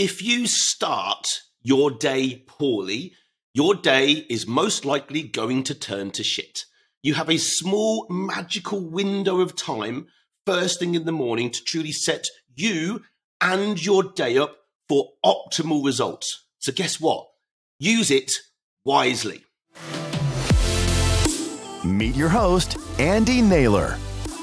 if you start your day poorly, your day is most likely going to turn to shit. You have a small magical window of time first thing in the morning to truly set you and your day up for optimal results. So, guess what? Use it wisely. Meet your host, Andy Naylor.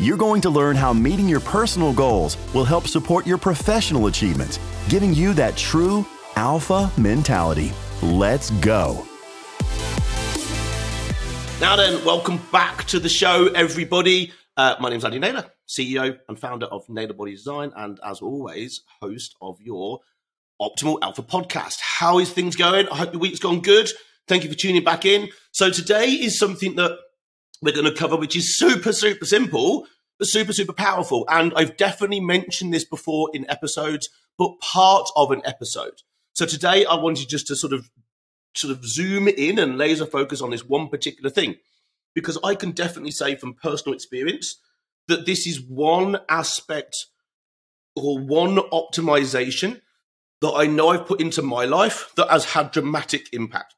You're going to learn how meeting your personal goals will help support your professional achievements, giving you that true alpha mentality. Let's go. Now then, welcome back to the show, everybody. Uh, my name's Andy Naylor, CEO and founder of Naylor Body Design, and as always, host of your Optimal Alpha podcast. How is things going? I hope your week's gone good. Thank you for tuning back in. So today is something that we're going to cover, which is super, super simple, but super, super powerful. And I've definitely mentioned this before in episodes, but part of an episode. So today I wanted just to sort of sort of zoom in and laser focus on this one particular thing because I can definitely say from personal experience that this is one aspect or one optimization that I know I've put into my life that has had dramatic impact,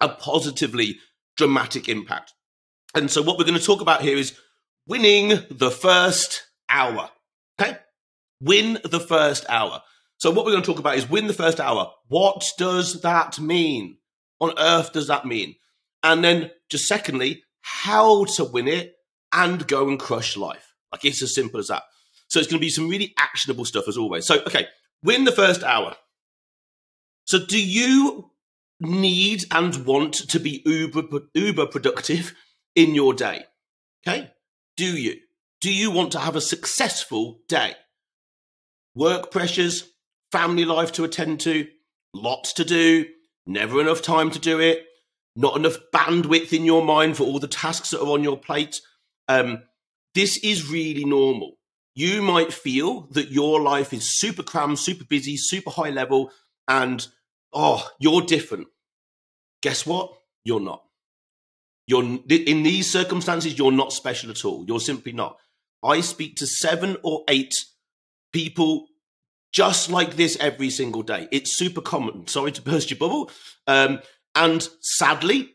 a positively dramatic impact. And so, what we're going to talk about here is winning the first hour. Okay? Win the first hour. So, what we're going to talk about is win the first hour. What does that mean? On earth does that mean? And then, just secondly, how to win it and go and crush life. Like it's as simple as that. So it's going to be some really actionable stuff as always. So, okay, win the first hour. So, do you need and want to be uber uber productive in your day? Okay, do you? Do you want to have a successful day? Work pressures, family life to attend to, lots to do, never enough time to do it, not enough bandwidth in your mind for all the tasks that are on your plate. Um, this is really normal. You might feel that your life is super crammed, super busy, super high level, and oh, you're different. Guess what? You're not. You're in these circumstances, you're not special at all. You're simply not. I speak to seven or eight people just like this every single day. It's super common. Sorry to burst your bubble. Um, and sadly,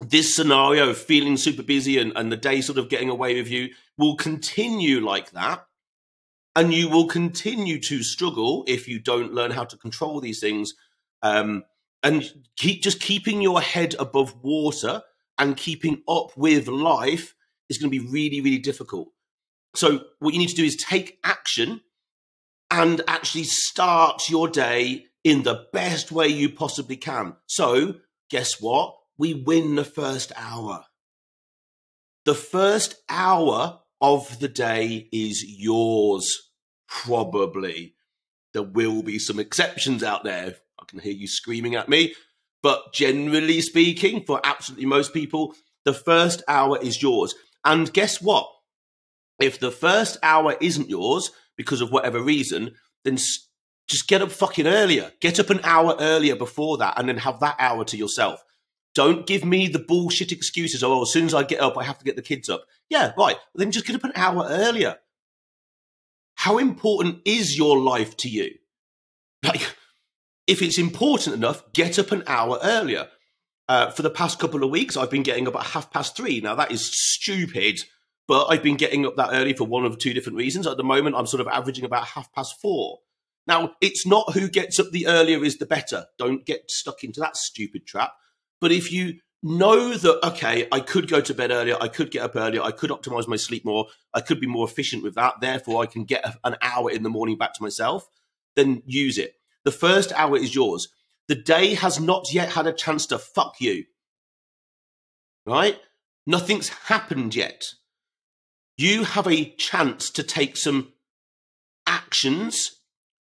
this scenario of feeling super busy and, and the day sort of getting away with you will continue like that. And you will continue to struggle if you don't learn how to control these things. Um, and keep just keeping your head above water and keeping up with life is going to be really, really difficult. So, what you need to do is take action and actually start your day in the best way you possibly can. So, guess what? We win the first hour. The first hour of the day is yours, probably. There will be some exceptions out there. I can hear you screaming at me. But generally speaking, for absolutely most people, the first hour is yours. And guess what? If the first hour isn't yours because of whatever reason, then just get up fucking earlier. Get up an hour earlier before that and then have that hour to yourself. Don't give me the bullshit excuses. Oh, as soon as I get up, I have to get the kids up. Yeah, right. Then just get up an hour earlier. How important is your life to you? Like, if it's important enough, get up an hour earlier. Uh, for the past couple of weeks, I've been getting up at half past three. Now, that is stupid, but I've been getting up that early for one of two different reasons. At the moment, I'm sort of averaging about half past four. Now, it's not who gets up the earlier is the better. Don't get stuck into that stupid trap. But if you know that, okay, I could go to bed earlier, I could get up earlier, I could optimize my sleep more, I could be more efficient with that, therefore I can get an hour in the morning back to myself, then use it. The first hour is yours. The day has not yet had a chance to fuck you. Right? Nothing's happened yet. You have a chance to take some actions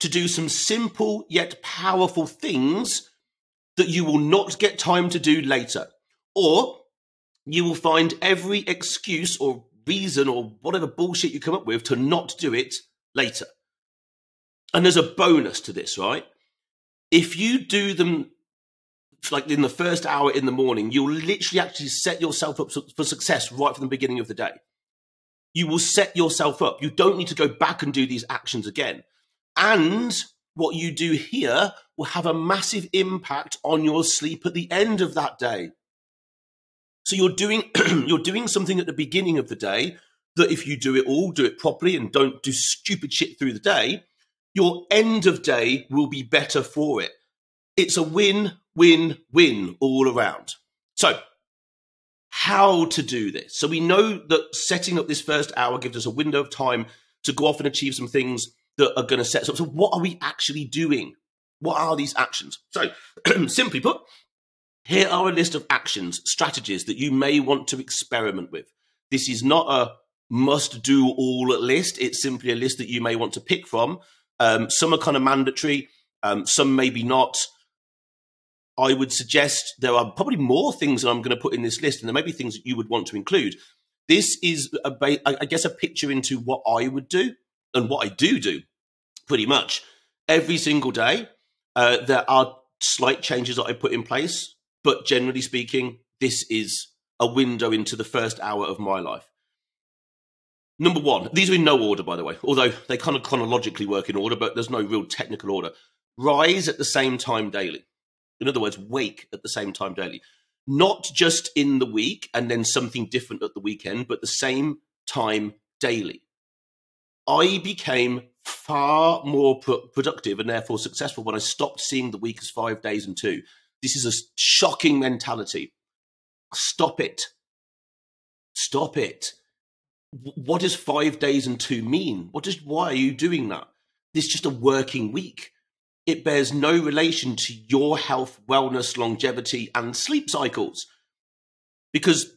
to do some simple yet powerful things that you will not get time to do later. Or you will find every excuse or reason or whatever bullshit you come up with to not do it later. And there's a bonus to this, right? If you do them like in the first hour in the morning, you'll literally actually set yourself up for success right from the beginning of the day. You will set yourself up. You don't need to go back and do these actions again. And what you do here will have a massive impact on your sleep at the end of that day. So you're doing you're doing something at the beginning of the day that if you do it all, do it properly and don't do stupid shit through the day, your end of day will be better for it. It's a win, win, win all around. So, how to do this? So, we know that setting up this first hour gives us a window of time to go off and achieve some things that are going to set us up. So, what are we actually doing? What are these actions? So, simply put, here are a list of actions, strategies that you may want to experiment with. This is not a must do all list. It's simply a list that you may want to pick from. Um, some are kind of mandatory, um, some maybe not. I would suggest there are probably more things that I'm going to put in this list, and there may be things that you would want to include. This is, a, I guess, a picture into what I would do and what I do do pretty much every single day. Uh, there are slight changes that I put in place, but generally speaking, this is a window into the first hour of my life. Number one, these are in no order, by the way, although they kind of chronologically work in order, but there's no real technical order. Rise at the same time daily. In other words, wake at the same time daily. Not just in the week and then something different at the weekend, but the same time daily. I became far more pro- productive and therefore successful when I stopped seeing the week as five days and two. This is a shocking mentality. Stop it. Stop it what does five days and two mean? What does why are you doing that? This is just a working week. It bears no relation to your health, wellness, longevity, and sleep cycles. Because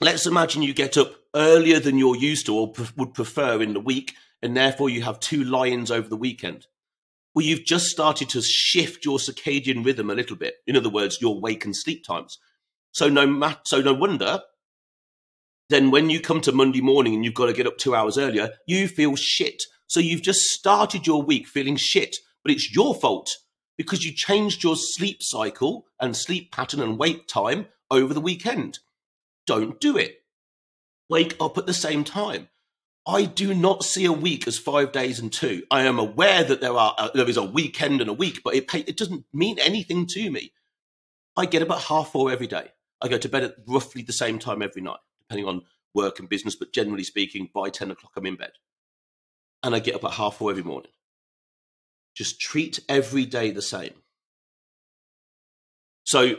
let's imagine you get up earlier than you're used to or pre- would prefer in the week, and therefore you have two lions over the weekend. Well, you've just started to shift your circadian rhythm a little bit. In other words, your wake and sleep times. So no, so no wonder then when you come to Monday morning and you've got to get up two hours earlier, you feel shit. So you've just started your week feeling shit, but it's your fault because you changed your sleep cycle and sleep pattern and wake time over the weekend. Don't do it. Wake up at the same time. I do not see a week as five days and two. I am aware that there are uh, there is a weekend and a week, but it it doesn't mean anything to me. I get about half four every day. I go to bed at roughly the same time every night depending on work and business, but generally speaking, by 10 o'clock, I'm in bed. And I get up at half four every morning. Just treat every day the same. So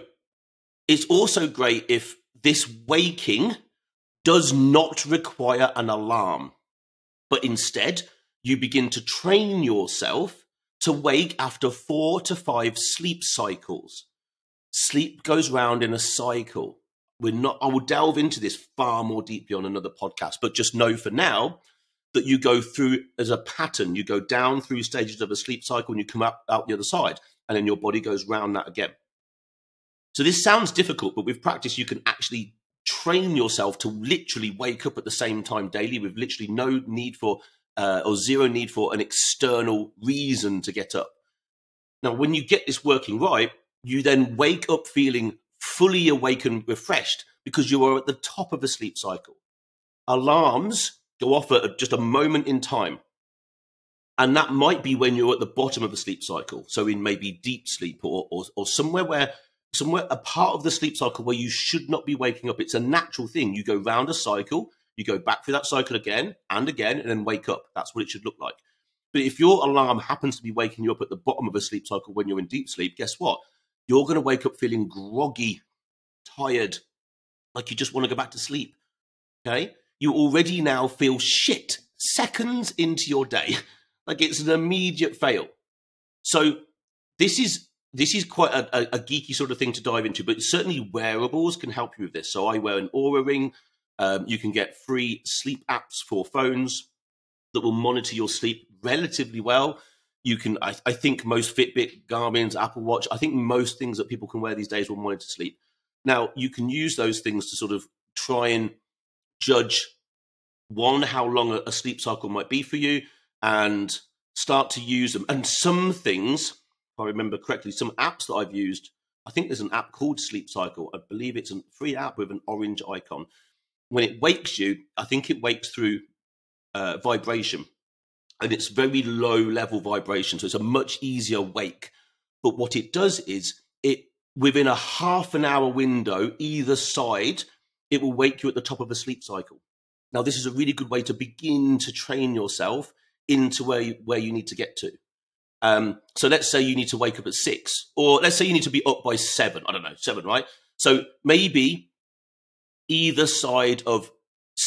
it's also great if this waking does not require an alarm, but instead you begin to train yourself to wake after four to five sleep cycles. Sleep goes round in a cycle we're not i will delve into this far more deeply on another podcast but just know for now that you go through as a pattern you go down through stages of a sleep cycle and you come up out the other side and then your body goes round that again. So this sounds difficult but with practice you can actually train yourself to literally wake up at the same time daily with literally no need for uh, or zero need for an external reason to get up. Now when you get this working right you then wake up feeling fully awake and refreshed because you are at the top of a sleep cycle. Alarms go off at just a moment in time. And that might be when you're at the bottom of the sleep cycle. So in maybe deep sleep or, or, or somewhere where somewhere a part of the sleep cycle where you should not be waking up. It's a natural thing. You go round a cycle, you go back through that cycle again and again, and then wake up. That's what it should look like. But if your alarm happens to be waking you up at the bottom of a sleep cycle when you're in deep sleep, guess what? You're going to wake up feeling groggy, tired, like you just want to go back to sleep. Okay. You already now feel shit seconds into your day. like it's an immediate fail. So this is this is quite a, a, geeky sort of thing to dive into, but certainly wearables can help you with this. So I wear an Oura ring. Um, you can get free sleep apps for phones that will monitor your sleep relatively well You can, I, I think most Fitbit, Garmin's, Apple Watch, I think most things that people can wear these days will monitor sleep. Now, you can use those things to sort of try and judge one, how long a, sleep cycle might be for you, and start to use them. And some things, if I remember correctly, some apps that I've used, I think there's an app called Sleep Cycle. I believe it's a free app with an orange icon. When it wakes you, I think it wakes through uh, vibration and it's very low level vibration. So it's a much easier wake. But what it does is it within a half an hour window, either side, it will wake you at the top of a sleep cycle. Now, this is a really good way to begin to train yourself into where you, where you need to get to. Um, so let's say you need to wake up at six, or let's say you need to be up by seven. I don't know, seven, right? So maybe either side of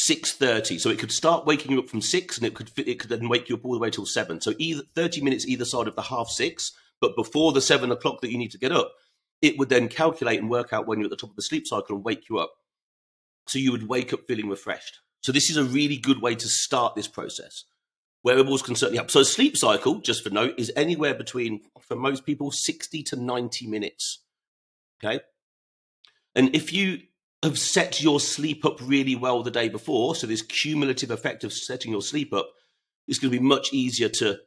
six thirty. So it could start waking you up from six, and it could it could then wake you up all the way till seven. So either thirty minutes either side of the half six, but before the seven o'clock that you need to get up, it would then calculate and work out when you're at the top of the sleep cycle and wake you up. So you would wake up feeling refreshed. So this is a really good way to start this process. Wearables can certainly help. So sleep cycle, just for note, is anywhere between, for most people, 60 to 90 minutes. Okay. And if you have set your sleep up really well the day before, so this cumulative effect of setting your sleep up, is going to be much easier to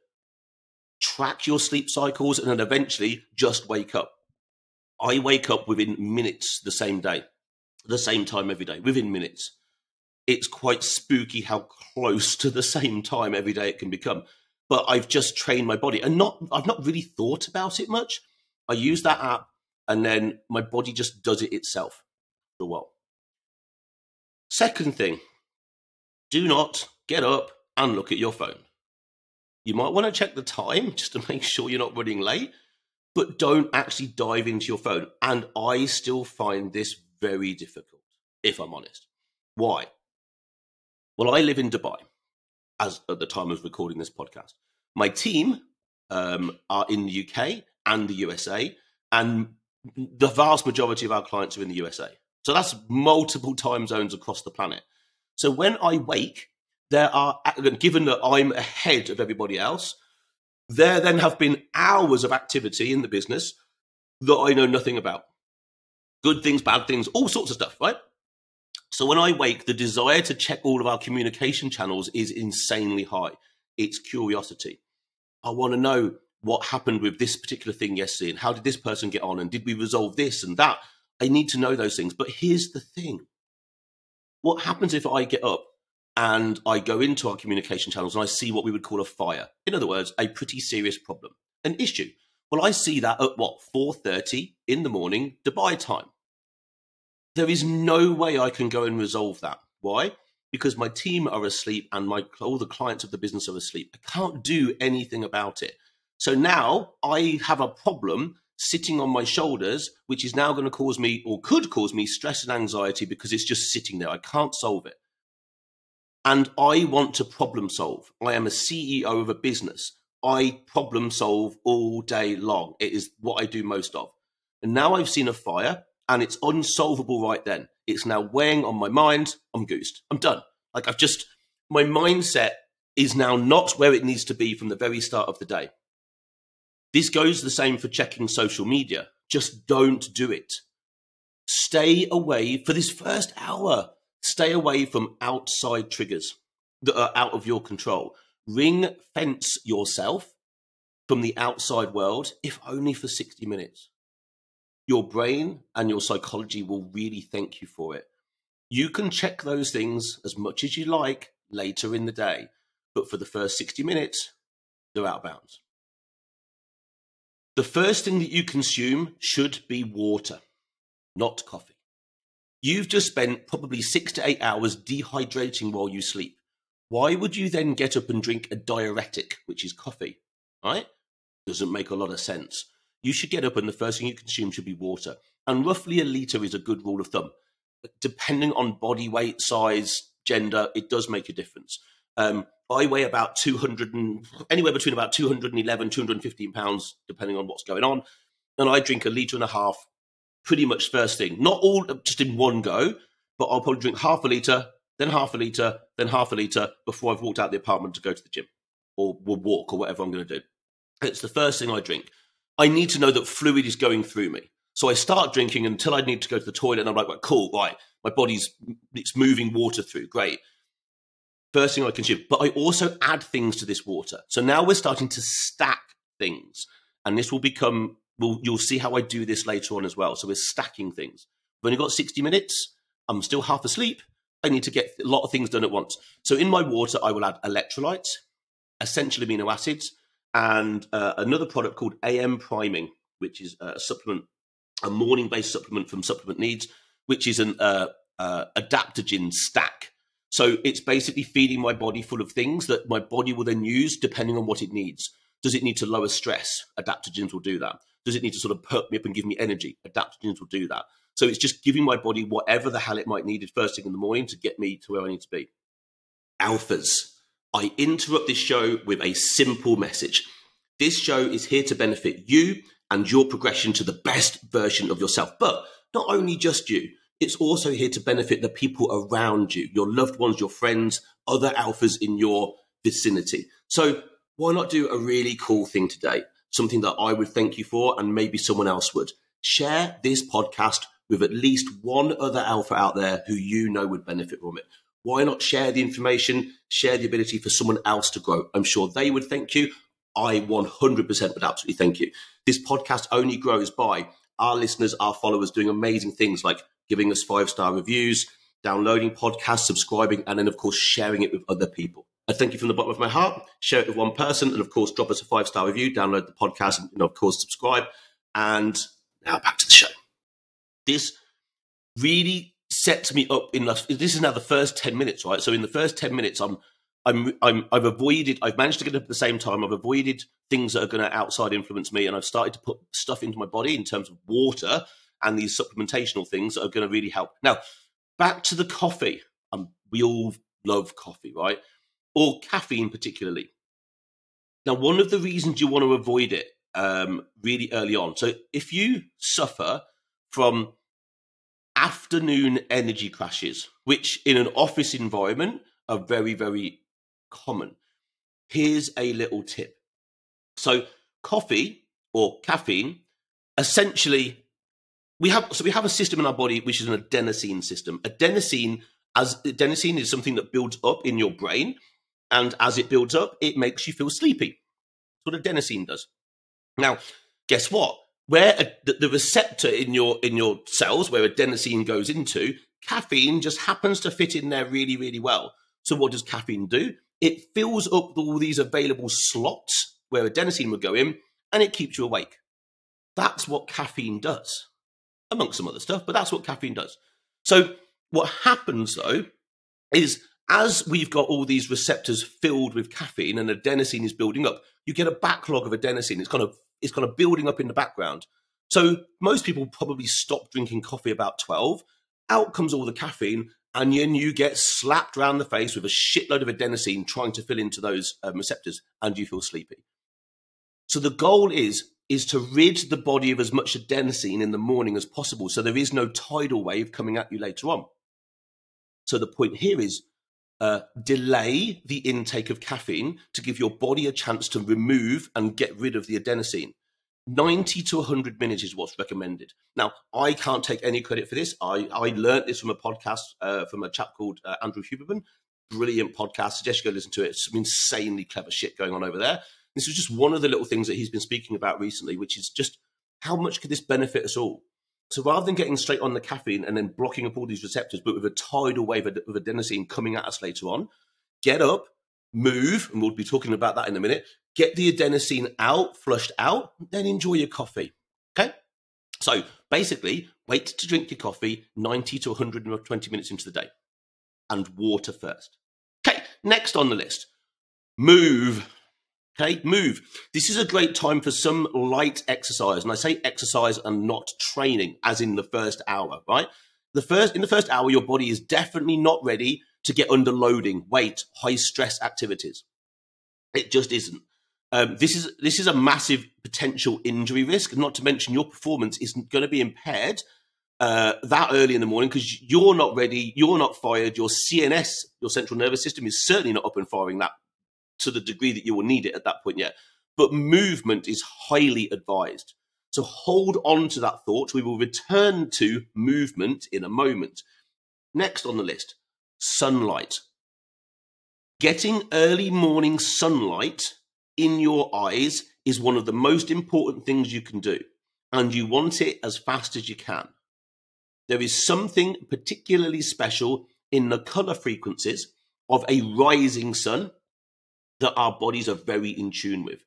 track your sleep cycles and then eventually just wake up. I wake up within minutes the same day, the same time every day, within minutes. It's quite spooky how close to the same time every day it can become. But I've just trained my body and not I've not really thought about it much. I use that app and then my body just does it itself the well. Second thing, do not get up and look at your phone. You might want to check the time just to make sure you're not running late, but don't actually dive into your phone. And I still find this very difficult, if I'm honest. Why? Well, I live in Dubai as at the time of recording this podcast. My team um, are in the UK and the USA, and the vast majority of our clients are in the USA. So that's multiple time zones across the planet. So when I wake, there are, given that I'm ahead of everybody else, there then have been hours of activity in the business that I know nothing about. Good things, bad things, all sorts of stuff, right? So when I wake, the desire to check all of our communication channels is insanely high. It's curiosity. I want to know what happened with this particular thing yesterday and how did this person get on and did we resolve this and that I need to know those things. But here's the thing what happens if I get up and I go into our communication channels and I see what we would call a fire? In other words, a pretty serious problem, an issue. Well, I see that at what, 4.30 in the morning, Dubai time. There is no way I can go and resolve that. Why? Because my team are asleep and my all the clients of the business are asleep. I can't do anything about it. So now I have a problem sitting on my shoulders, which is now going to cause me or could cause me stress and anxiety because it's just sitting there. I can't solve it. And I want to problem solve. I am a CEO of a business. I problem solve all day long. It is what I do most of. And now I've seen a fire and it's unsolvable right then. It's now weighing on my mind. I'm goosed. I'm done. Like I've just, my mindset is now not where it needs to be from the very start of the day. This goes the same for checking social media. Just don't do it. Stay away for this first hour. Stay away from outside triggers that are out of your control. Ring fence yourself from the outside world, if only for 60 minutes. Your brain and your psychology will really thank you for it. You can check those things as much as you like later in the day, but for the first 60 minutes, they're out of bounds. The first thing that you consume should be water, not coffee. You've just spent probably six to eight hours dehydrating while you sleep. Why would you then get up and drink a diuretic, which is coffee? Right? Doesn't make a lot of sense. You should get up and the first thing you consume should be water. And roughly a litre is a good rule of thumb. Depending on body weight, size, gender, it does make a difference. Um, I weigh about 200 and anywhere between about 211, 215 pounds, depending on what's going on. And I drink a litre and a half pretty much first thing. Not all just in one go, but I'll probably drink half a litre, then half a litre, then half a litre before I've walked out the apartment to go to the gym or walk or whatever I'm going to do. It's the first thing I drink. I need to know that fluid is going through me. So I start drinking until I need to go to the toilet, and I'm like, right, cool, right, my body's it's moving water through, great. First thing I consume, but I also add things to this water. So now we're starting to stack things, and this will become. We'll, you'll see how I do this later on as well. So we're stacking things. We've only got 60 minutes. I'm still half asleep. I need to get a lot of things done at once. So in my water, I will add electrolytes, essential amino acids, and uh, another product called AM Priming, which is a supplement, a morning based supplement from Supplement Needs, which is an uh, uh, adaptogen stack. So it's basically feeding my body full of things that my body will then use depending on what it needs. Does it need to lower stress? Adaptogens will do that. Does it need to sort of perk me up and give me energy? Adaptogens will do that. So it's just giving my body whatever the hell it might need first thing in the morning to get me to where I need to be. Alphas. I interrupt this show with a simple message. This show is here to benefit you and your progression to the best version of yourself. But not only just you, it's also here to benefit the people around you, your loved ones, your friends, other alphas in your vicinity. So why not do a really cool thing today? Something that I would thank you for and maybe someone else would. Share this podcast with at least one other alpha out there who you know would benefit from it. Why not share the information, share the ability for someone else to grow? I'm sure they would thank you. I 100% would absolutely thank you. This podcast only grows by our listeners, our followers doing amazing things like giving us five star reviews, downloading podcasts, subscribing, and then, of course, sharing it with other people. I thank you from the bottom of my heart. Share it with one person, and of course, drop us a five star review, download the podcast, and, of course, subscribe. And now back to the show. This really sets me up in the, this is now the first 10 minutes, right? So in the first 10 minutes, I'm, I'm, I'm, I've avoided, I've managed to get up at the same time. I've avoided things that are going to outside influence me. And I've started to put stuff into my body in terms of water and these supplementational things that are going to really help. Now, back to the coffee. Um, we all love coffee, right? Or caffeine, particularly. Now, one of the reasons you want to avoid it um, really early on. So, if you suffer from afternoon energy crashes, which in an office environment are very, very common. Here's a little tip. So, coffee or caffeine, essentially, we have so we have a system in our body which is an adenosine system. Adenosine, as adenosine is something that builds up in your brain, and as it builds up, it makes you feel sleepy. That's what adenosine does. Now, guess what? where a, the, the receptor in your in your cells where adenosine goes into caffeine just happens to fit in there really really well so what does caffeine do it fills up all these available slots where adenosine would go in and it keeps you awake that's what caffeine does amongst some other stuff but that's what caffeine does so what happens though is as we've got all these receptors filled with caffeine and adenosine is building up you get a backlog of adenosine it's kind of it's kind of building up in the background. So most people probably stop drinking coffee about 12. Out comes all the caffeine, and then you get slapped around the face with a shitload of adenosine trying to fill into those um, receptors, and you feel sleepy. So the goal is is to rid the body of as much adenosine in the morning as possible, so there is no tidal wave coming at you later on. So the point here is uh, delay the intake of caffeine to give your body a chance to remove and get rid of the adenosine. 90 to 100 minutes is what's recommended. Now, I can't take any credit for this. I, I learned this from a podcast uh, from a chap called uh, Andrew Huberman. Brilliant podcast. Suggest you go listen to it. Some insanely clever shit going on over there. This is just one of the little things that he's been speaking about recently, which is just how much could this benefit us all? So rather than getting straight on the caffeine and then blocking up all these receptors, but with a tidal wave of adenosine coming at us later on, get up, move, and we'll be talking about that in a minute. Get the adenosine out, flushed out, then enjoy your coffee. Okay? So basically, wait to drink your coffee 90 to 120 minutes into the day and water first. Okay, next on the list, move. Okay, move. This is a great time for some light exercise. And I say exercise and not training, as in the first hour, right? The first in the first hour, your body is definitely not ready to get under loading, weight, high stress activities. It just isn't. Um, this is this is a massive potential injury risk, not to mention your performance isn't going to be impaired uh, that early in the morning because you're not ready, you're not fired, your CNS, your central nervous system, is certainly not up and firing that to the degree that you will need it at that point yet. but movement is highly advised. So hold on to that thought. We will return to movement in a moment. Next on the list, sunlight. Getting early morning sunlight in your eyes is one of the most important things you can do, and you want it as fast as you can. There is something particularly special in the color frequencies of a rising sun that our bodies are very in tune with.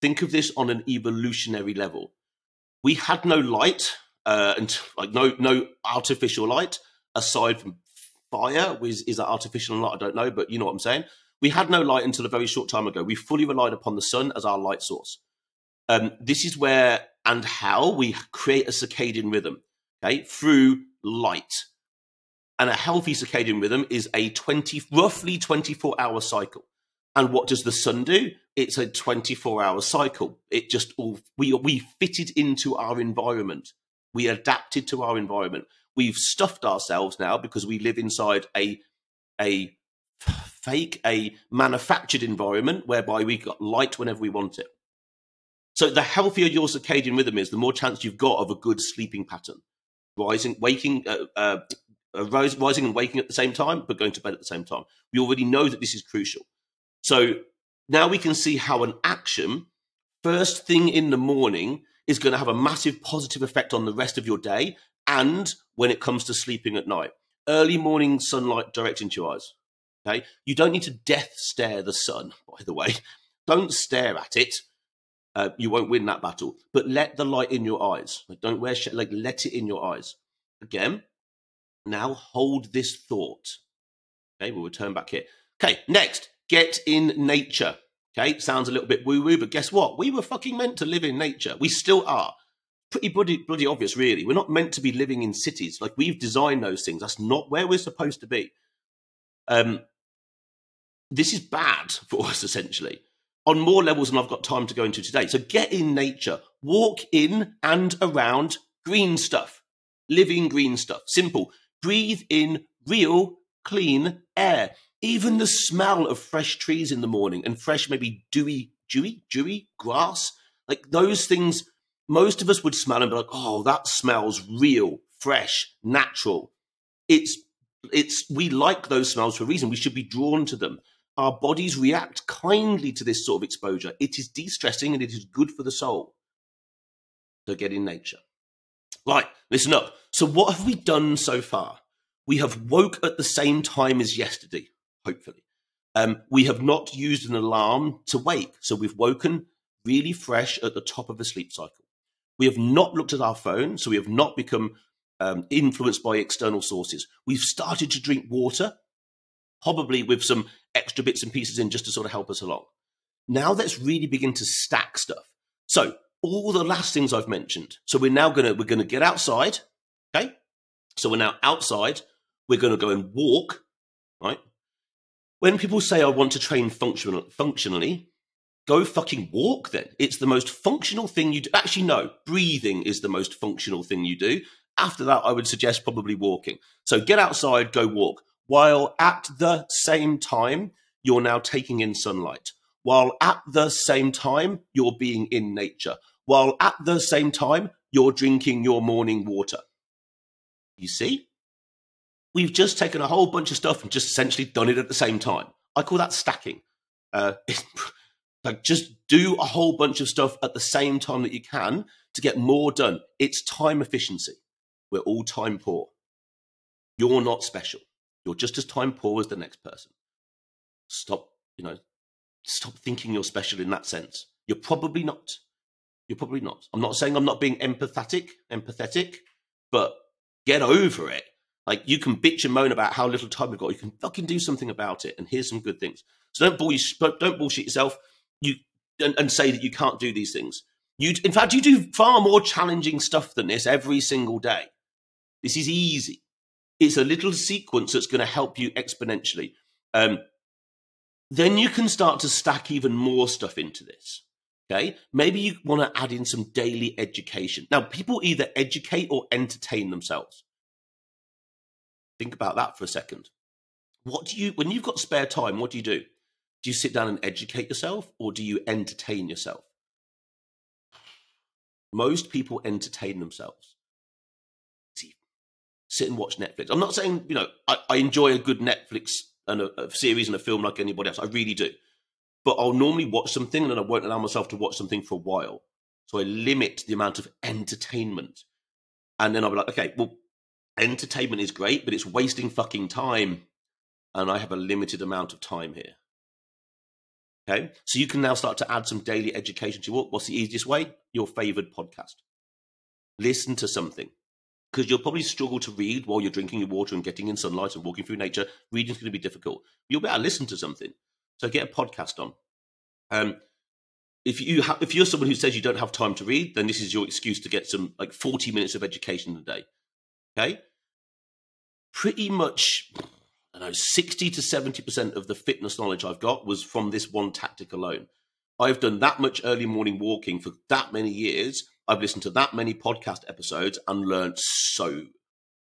Think of this on an evolutionary level. We had no light, uh, and like no no artificial light aside from fire. Is, is that artificial or not? I don't know, but you know what I'm saying. We had no light until a very short time ago. We fully relied upon the sun as our light source. Um, this is where and how we create a circadian rhythm, okay, through light. And a healthy circadian rhythm is a 20, roughly 24 hour cycle. And what does the sun do? It's a 24 hour cycle. It just all, we, we fitted into our environment. We adapted to our environment. We've stuffed ourselves now because we live inside a, a fake, a manufactured environment whereby we got light whenever we want it. So the healthier your circadian rhythm is, the more chance you've got of a good sleeping pattern. Rising, waking, uh, uh, uh, rising and waking at the same time, but going to bed at the same time. We already know that this is crucial. So now we can see how an action, first thing in the morning, is going to have a massive positive effect on the rest of your day and when it comes to sleeping at night. Early morning sunlight direct into your eyes. Okay. You don't need to death stare the sun, by the way. Don't stare at it. Uh, you won't win that battle. But let the light in your eyes. Like, don't wear sh- like let it in your eyes. Again. Now hold this thought. Okay, we'll return back here. Okay, next, get in nature. Okay, sounds a little bit woo woo, but guess what? We were fucking meant to live in nature. We still are. Pretty bloody, bloody obvious, really. We're not meant to be living in cities. Like we've designed those things. That's not where we're supposed to be. Um, this is bad for us, essentially, on more levels than I've got time to go into today. So get in nature, walk in and around green stuff, living green stuff. Simple. Breathe in real, clean air. Even the smell of fresh trees in the morning and fresh, maybe dewy, dewy, dewy grass, like those things, most of us would smell and be like, oh, that smells real, fresh, natural. It's, it's, we like those smells for a reason. We should be drawn to them our bodies react kindly to this sort of exposure. It is de stressing and it is good for the soul. So get in nature. Right, listen up. So, what have we done so far? We have woke at the same time as yesterday, hopefully. Um, we have not used an alarm to wake. So, we've woken really fresh at the top of a sleep cycle. We have not looked at our phone. So, we have not become um, influenced by external sources. We've started to drink water probably with some extra bits and pieces in just to sort of help us along. Now let's really begin to stack stuff. So all the last things I've mentioned. So we're now gonna we're gonna get outside. Okay. So we're now outside. We're gonna go and walk. Right. When people say I want to train functional, functionally, go fucking walk then. It's the most functional thing you do. Actually, no, breathing is the most functional thing you do. After that, I would suggest probably walking. So get outside, go walk while at the same time, you're now taking in sunlight, while at the same time, you're being in nature, while at the same time, you're drinking your morning water. You see? We've just taken a whole bunch of stuff and just essentially done it at the same time. I call that stacking. Uh, like just do a whole bunch of stuff at the same time that you can to get more done. It's time efficiency. We're all time poor. You're not special. You're just as time poor as the next person. Stop, you know, stop thinking you're special in that sense. You're probably not. You're probably not. I'm not saying I'm not being empathetic, empathetic, but get over it. Like you can bitch and moan about how little time you've got. You can fucking do something about it. And here's some good things. So don't bullshit, don't bullshit yourself. You and, and say that you can't do these things. You, in fact, you do far more challenging stuff than this every single day. This is easy it's a little sequence that's going to help you exponentially. Um, then you can start to stack even more stuff into this. Okay. Maybe you want to add in some daily education. Now, people either educate or entertain themselves. Think about that for a second. What do you, when you've got spare time, what do you do? Do you sit down and educate yourself or do you entertain yourself? Most people entertain themselves. Sit and watch Netflix. I'm not saying, you know, I, I enjoy a good Netflix and a, a series and a film like anybody else. I really do. But I'll normally watch something and then I won't allow myself to watch something for a while. So I limit the amount of entertainment. And then I'll be like, okay, well, entertainment is great, but it's wasting fucking time. And I have a limited amount of time here. Okay. So you can now start to add some daily education to what? What's the easiest way? Your favorite podcast. Listen to something because you'll probably struggle to read while you're drinking your water and getting in sunlight and walking through nature. Reading's going to be difficult. You'll better listen to something. So get a podcast on. Um, if you ha- if you're someone who says you don't have time to read, then this is your excuse to get some like 40 minutes of education a day. Okay, pretty much I know 60 to 70% of the fitness knowledge I've got was from this one tactic alone. I've done that much early morning walking for that many years. I've listened to that many podcast episodes and learned so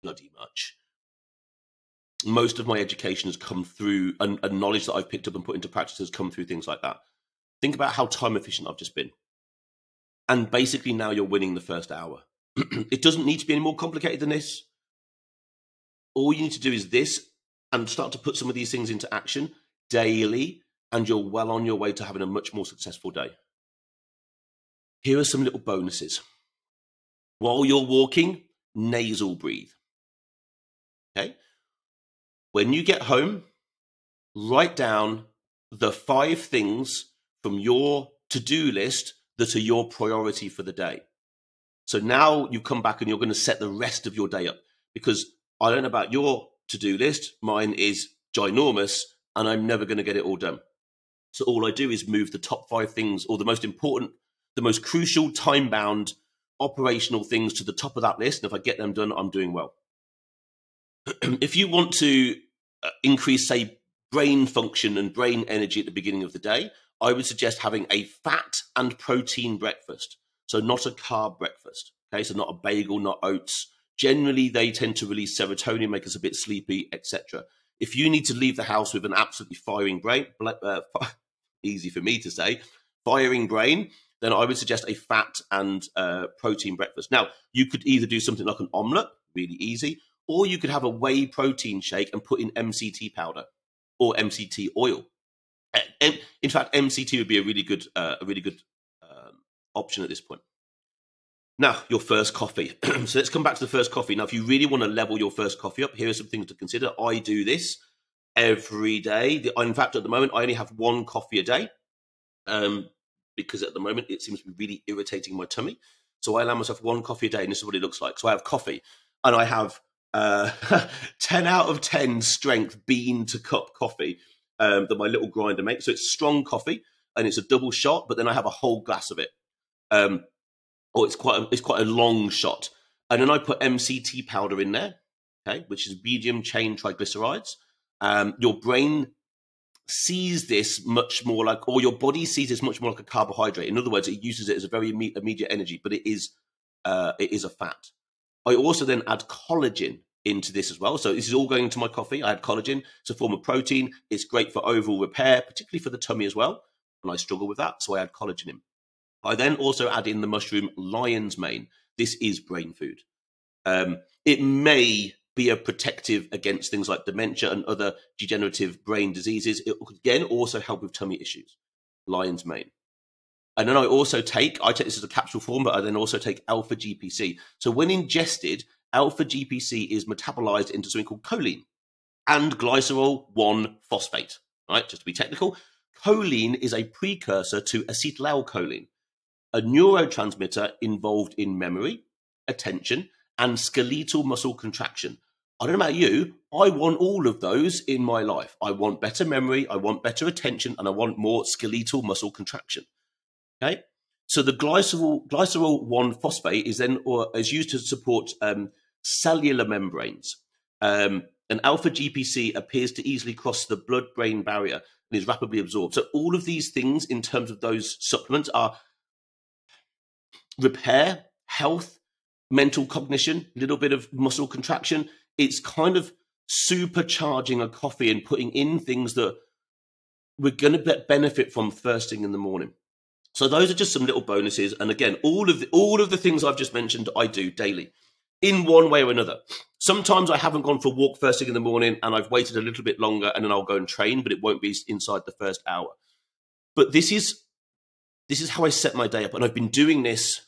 bloody much. Most of my education has come through, and, and knowledge that I've picked up and put into practice has come through things like that. Think about how time efficient I've just been. And basically, now you're winning the first hour. it doesn't need to be any more complicated than this. All you need to do is this and start to put some of these things into action daily, and you're well on your way to having a much more successful day. Here are some little bonuses. While you're walking, nasal breathe. Okay? When you get home, write down the five things from your to do list that are your priority for the day. So now you come back and you're going to set the rest of your day up because I don't know about your to do list. Mine is ginormous and I'm never going to get it all done. So all I do is move the top five things or the most important, the most crucial, time bound, operational things to the top of that list. And if I get them done, I'm doing well. if you want to uh, increase, say, brain function and brain energy at the beginning of the day, I would suggest having a fat and protein breakfast. So not a carb breakfast. Okay, so not a bagel, not oats, generally they tend to release serotonin, make us a bit sleepy, etc. If you need to leave the house with an absolutely firing brain, uh, easy for me to say, firing brain, then I would suggest a fat and uh, protein breakfast. Now, you could either do something like an omelette, really easy, or you could have a whey protein shake and put in MCT powder or MCT oil. In fact, MCT would be a really good, uh, a really good um, option at this point. Now, your first coffee. so let's come back to the first coffee. Now, if you really want to level your first coffee up, here are some things to consider. I do this every day. In fact, at the moment, I only have one coffee a day um, because at the moment it seems to be really irritating my tummy. So I allow myself one coffee a day, and this is what it looks like. So I have coffee, and I have uh, 10 out of 10 strength bean to cup coffee um, that my little grinder makes. So it's strong coffee, and it's a double shot, but then I have a whole glass of it. Um, or it's quite a, it's quite a long shot. And then I put MCT powder in there, okay, which is medium chain triglycerides. Um, your brain sees this much more like, or your body sees this much more like a carbohydrate. In other words, it uses it as a very immediate energy, but it is uh, it is a fat. I also then add collagen into this as well. So this is all going into my coffee. I add collagen. It's a form of protein. It's great for overall repair, particularly for the tummy as well. And I struggle with that, so I add collagen in. I then also add in the mushroom lion's mane. This is brain food. Um, it may be a protective against things like dementia and other degenerative brain diseases. It could again also help with tummy issues. Lion's mane. And then I also take, I take this as a capsule form, but I then also take alpha GPC. So when ingested, alpha GPC is metabolized into something called choline and glycerol 1 phosphate. Right, just to be technical, choline is a precursor to acetylcholine a neurotransmitter involved in memory, attention, and skeletal muscle contraction. I don't know about you, I want all of those in my life. I want better memory, I want better attention, and I want more skeletal muscle contraction. Okay? So the glycerol, glycerol 1 phosphate is then or is used to support um, cellular membranes. Um, and alpha GPC appears to easily cross the blood brain barrier and is rapidly absorbed. So all of these things in terms of those supplements are repair, health, mental cognition, a little bit of muscle contraction. It's kind of supercharging a coffee and putting in things that we're going to benefit from first thing in the morning. So those are just some little bonuses. And again, all of the, all of the things I've just mentioned, I do daily in one way or another. Sometimes I haven't gone for a walk first thing in the morning and I've waited a little bit longer and then I'll go and train, but it won't be inside the first hour. But this is this is how I set my day up. And I've been doing this,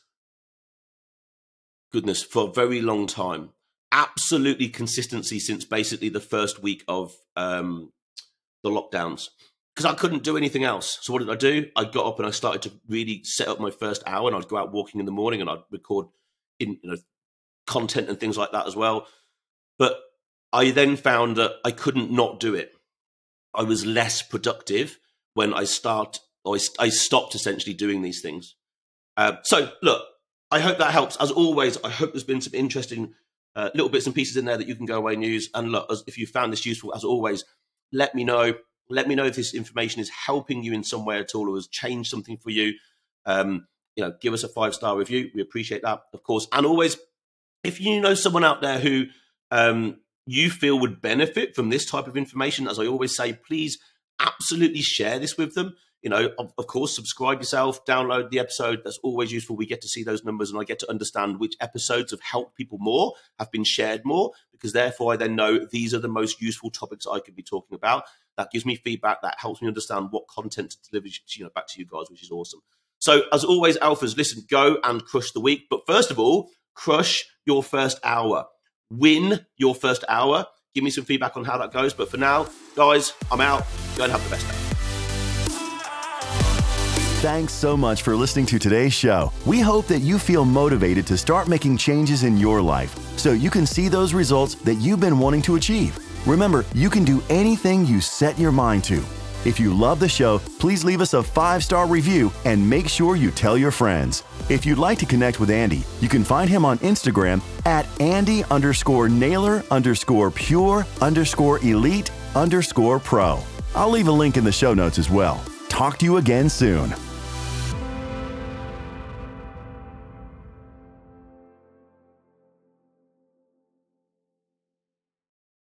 goodness, for a very long time. Absolutely consistency since basically the first week of um, the lockdowns because I couldn't do anything else. So what did I do? I got up and I started to really set up my first hour, and I'd go out walking in the morning and I'd record in you know content and things like that as well. But I then found that I couldn't not do it. I was less productive when I start. I, I stopped essentially doing these things. Uh, so look, I hope that helps. As always, I hope there's been some interesting uh, little bits and pieces in there that you can go away and use. And look, as, if you found this useful, as always, let me know. Let me know if this information is helping you in some way at all or has changed something for you. Um, you know, give us a five star review. We appreciate that, of course. And always, if you know someone out there who um, you feel would benefit from this type of information, as I always say, please absolutely share this with them. You know, of, of, course, subscribe yourself, download the episode. That's always useful. We get to see those numbers and I get to understand which episodes have helped people more, have been shared more, because therefore I then know these are the most useful topics I could be talking about. That gives me feedback. That helps me understand what content to deliver you know, back to you guys, which is awesome. So, as always, Alphas, listen, go and crush the week. But first of all, crush your first hour. Win your first hour. Give me some feedback on how that goes. But for now, guys, I'm out. Go and have the best day. Thanks so much for listening to today's show. We hope that you feel motivated to start making changes in your life so you can see those results that you've been wanting to achieve. Remember, you can do anything you set your mind to. If you love the show, please leave us a five star review and make sure you tell your friends. If you'd like to connect with Andy, you can find him on Instagram at Andy underscore Naylor underscore pure underscore elite underscore pro. I'll leave a link in the show notes as well. Talk to you again soon.